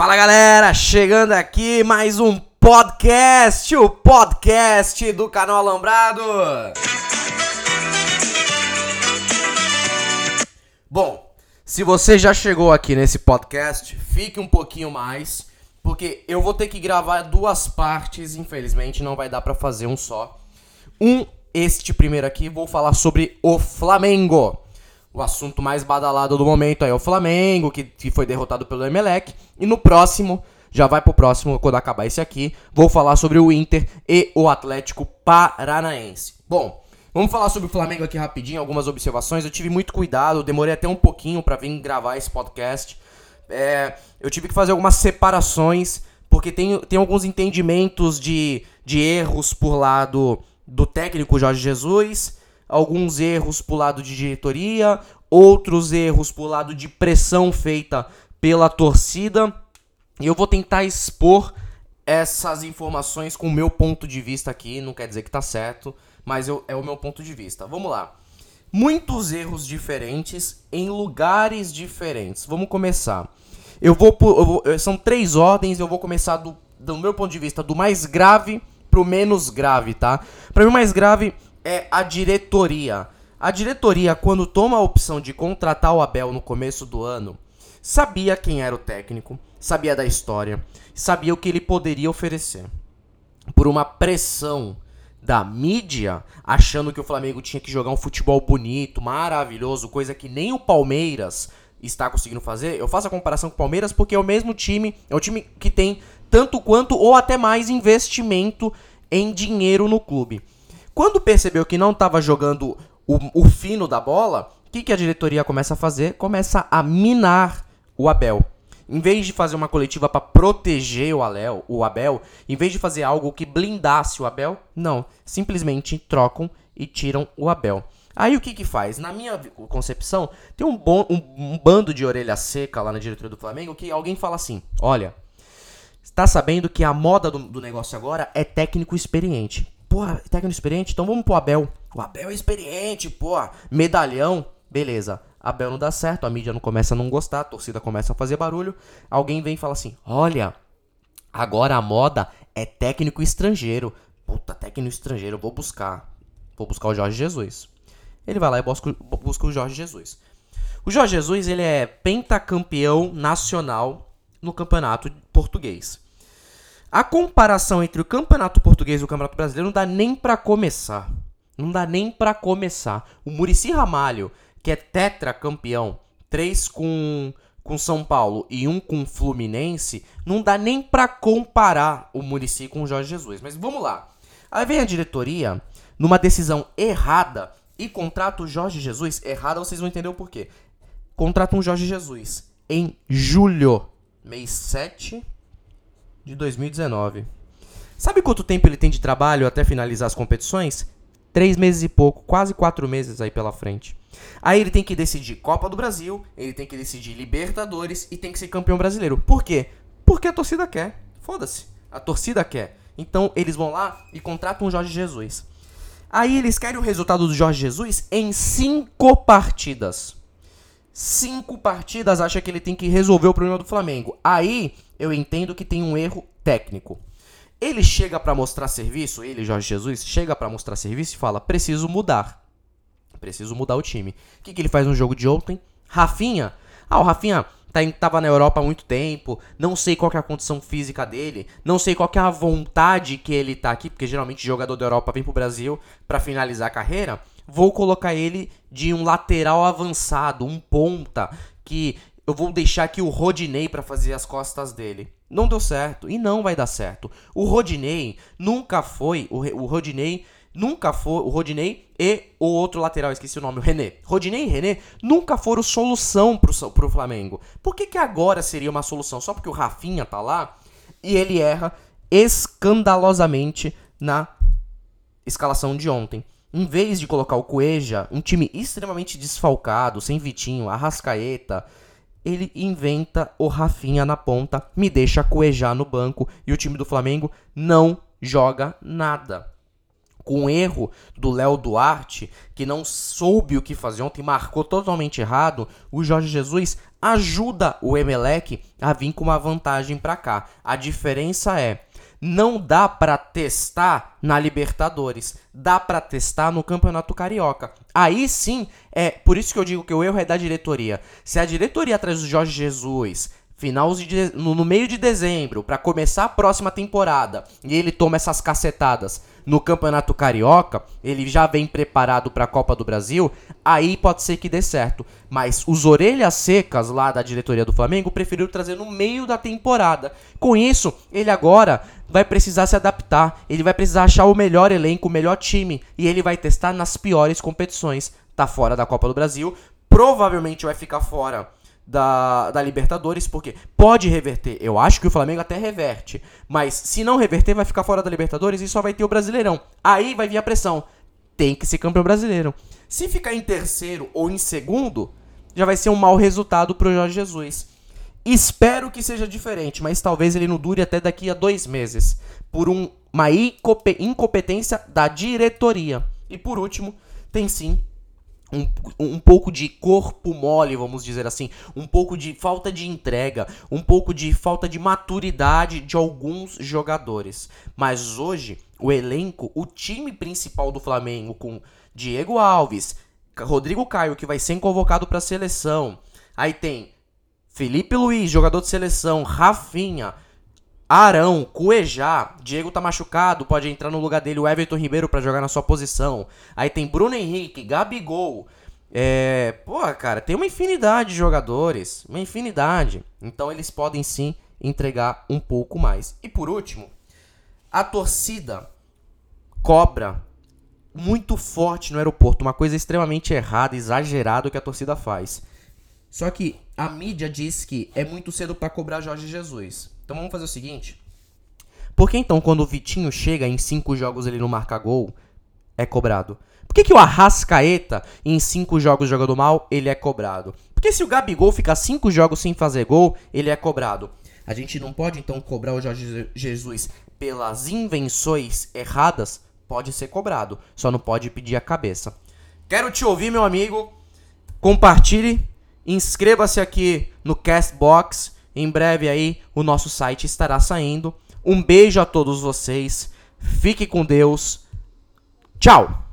Fala galera, chegando aqui mais um podcast, o podcast do canal Alambrado. Bom, se você já chegou aqui nesse podcast, fique um pouquinho mais, porque eu vou ter que gravar duas partes, infelizmente não vai dar pra fazer um só. Um, este primeiro aqui, vou falar sobre o Flamengo o assunto mais badalado do momento é o Flamengo, que, que foi derrotado pelo Emelec. E no próximo, já vai pro próximo, quando acabar esse aqui, vou falar sobre o Inter e o Atlético Paranaense. Bom, vamos falar sobre o Flamengo aqui rapidinho, algumas observações. Eu tive muito cuidado, demorei até um pouquinho para vir gravar esse podcast. É, eu tive que fazer algumas separações, porque tem, tem alguns entendimentos de, de erros por lado do técnico Jorge Jesus alguns erros pro lado de diretoria, outros erros pro lado de pressão feita pela torcida. E eu vou tentar expor essas informações com o meu ponto de vista aqui, não quer dizer que tá certo, mas eu, é o meu ponto de vista. Vamos lá. Muitos erros diferentes em lugares diferentes. Vamos começar. Eu vou, eu vou são três ordens, eu vou começar do, do meu ponto de vista do mais grave pro menos grave, tá? Para mim o mais grave é a diretoria. A diretoria, quando toma a opção de contratar o Abel no começo do ano, sabia quem era o técnico, sabia da história, sabia o que ele poderia oferecer. Por uma pressão da mídia, achando que o Flamengo tinha que jogar um futebol bonito, maravilhoso, coisa que nem o Palmeiras está conseguindo fazer. Eu faço a comparação com o Palmeiras porque é o mesmo time, é o time que tem tanto quanto ou até mais investimento em dinheiro no clube. Quando percebeu que não estava jogando o, o, fino da bola, o que, que a diretoria começa a fazer? Começa a minar o Abel. Em vez de fazer uma coletiva para proteger o, Alel, o Abel, em vez de fazer algo que blindasse o Abel, não. Simplesmente trocam e tiram o Abel. Aí o que que faz? Na minha concepção, tem um, bom, um, um bando de orelha seca lá na diretoria do Flamengo que alguém fala assim: olha, está sabendo que a moda do, do negócio agora é técnico experiente. Porra, técnico experiente? Então vamos pro Abel. O Abel é experiente, pô. Medalhão. Beleza. Abel não dá certo, a mídia não começa a não gostar, a torcida começa a fazer barulho. Alguém vem e fala assim: Olha, agora a moda é técnico estrangeiro. Puta, técnico estrangeiro, vou buscar. Vou buscar o Jorge Jesus. Ele vai lá e busca, busca o Jorge Jesus. O Jorge Jesus, ele é pentacampeão nacional no campeonato português. A comparação entre o Campeonato Português e o Campeonato Brasileiro não dá nem para começar. Não dá nem para começar. O Murici Ramalho, que é tetracampeão, três com com São Paulo e um com Fluminense, não dá nem para comparar o Murici com o Jorge Jesus. Mas vamos lá. Aí vem a diretoria, numa decisão errada, e contrata o Jorge Jesus. Errada, vocês vão entender o porquê. Contrata um Jorge Jesus em julho, mês 7 de 2019. Sabe quanto tempo ele tem de trabalho até finalizar as competições? Três meses e pouco, quase quatro meses aí pela frente. Aí ele tem que decidir Copa do Brasil, ele tem que decidir Libertadores e tem que ser campeão brasileiro. Por quê? Porque a torcida quer. Foda-se. A torcida quer. Então eles vão lá e contratam o Jorge Jesus. Aí eles querem o resultado do Jorge Jesus em cinco partidas. Cinco partidas acha que ele tem que resolver o problema do Flamengo. Aí eu entendo que tem um erro técnico. Ele chega para mostrar serviço, ele, Jorge Jesus, chega para mostrar serviço e fala: preciso mudar. Preciso mudar o time. O que, que ele faz no jogo de ontem? Rafinha. Ah, o Rafinha tá, tava na Europa há muito tempo. Não sei qual é a condição física dele. Não sei qual é a vontade que ele tá aqui, porque geralmente jogador da Europa vem pro Brasil para finalizar a carreira. Vou colocar ele de um lateral avançado, um ponta, que eu vou deixar aqui o Rodinei para fazer as costas dele. Não deu certo e não vai dar certo. O Rodinei nunca foi, o, o Rodinei nunca foi, o Rodinei e o outro lateral, esqueci o nome, o René. Rodinei e René nunca foram solução pro, pro Flamengo. Por que, que agora seria uma solução? Só porque o Rafinha tá lá e ele erra escandalosamente na escalação de ontem. Em vez de colocar o Cueja, um time extremamente desfalcado, sem Vitinho, Arrascaeta, ele inventa o Rafinha na ponta, me deixa coejar no banco e o time do Flamengo não joga nada. com o erro do Léo Duarte, que não soube o que fazer ontem, marcou totalmente errado, o Jorge Jesus ajuda o Emelec a vir com uma vantagem para cá. A diferença é, não dá para testar na Libertadores, dá para testar no Campeonato Carioca. Aí sim, é por isso que eu digo que o erro é da diretoria. Se a diretoria atrás do Jorge Jesus final de, no, no meio de dezembro, para começar a próxima temporada, e ele toma essas cacetadas no Campeonato Carioca, ele já vem preparado para a Copa do Brasil, aí pode ser que dê certo. Mas os orelhas secas lá da diretoria do Flamengo preferiram trazer no meio da temporada. Com isso, ele agora vai precisar se adaptar, ele vai precisar achar o melhor elenco, o melhor time, e ele vai testar nas piores competições. Tá fora da Copa do Brasil, provavelmente vai ficar fora da, da Libertadores, porque pode reverter. Eu acho que o Flamengo até reverte. Mas se não reverter, vai ficar fora da Libertadores e só vai ter o Brasileirão. Aí vai vir a pressão. Tem que ser campeão brasileiro. Se ficar em terceiro ou em segundo, já vai ser um mau resultado pro Jorge Jesus. Espero que seja diferente, mas talvez ele não dure até daqui a dois meses. Por um, uma incompetência da diretoria. E por último, tem sim um, um pouco de corpo mole, vamos dizer assim, um pouco de falta de entrega, um pouco de falta de maturidade de alguns jogadores. Mas hoje, o elenco, o time principal do Flamengo, com Diego Alves, Rodrigo Caio, que vai ser convocado para a seleção, aí tem Felipe Luiz, jogador de seleção, Rafinha. Arão, Cuejá, Diego tá machucado, pode entrar no lugar dele o Everton Ribeiro para jogar na sua posição. Aí tem Bruno Henrique, Gabigol. É, pô, cara, tem uma infinidade de jogadores, uma infinidade. Então eles podem sim entregar um pouco mais. E por último, a torcida cobra muito forte no aeroporto, uma coisa extremamente errada, exagerada que a torcida faz. Só que a mídia diz que é muito cedo para cobrar Jorge Jesus. Então vamos fazer o seguinte. Por que então quando o Vitinho chega em cinco jogos ele não marca gol, é cobrado? Por que, que o Arrascaeta, em cinco jogos jogando mal, ele é cobrado? Porque se o Gabigol ficar cinco jogos sem fazer gol, ele é cobrado. A gente não pode então cobrar o Jorge Jesus pelas invenções erradas? Pode ser cobrado, só não pode pedir a cabeça. Quero te ouvir, meu amigo. Compartilhe, inscreva-se aqui no Castbox em breve aí o nosso site estará saindo. Um beijo a todos vocês. Fique com Deus. Tchau.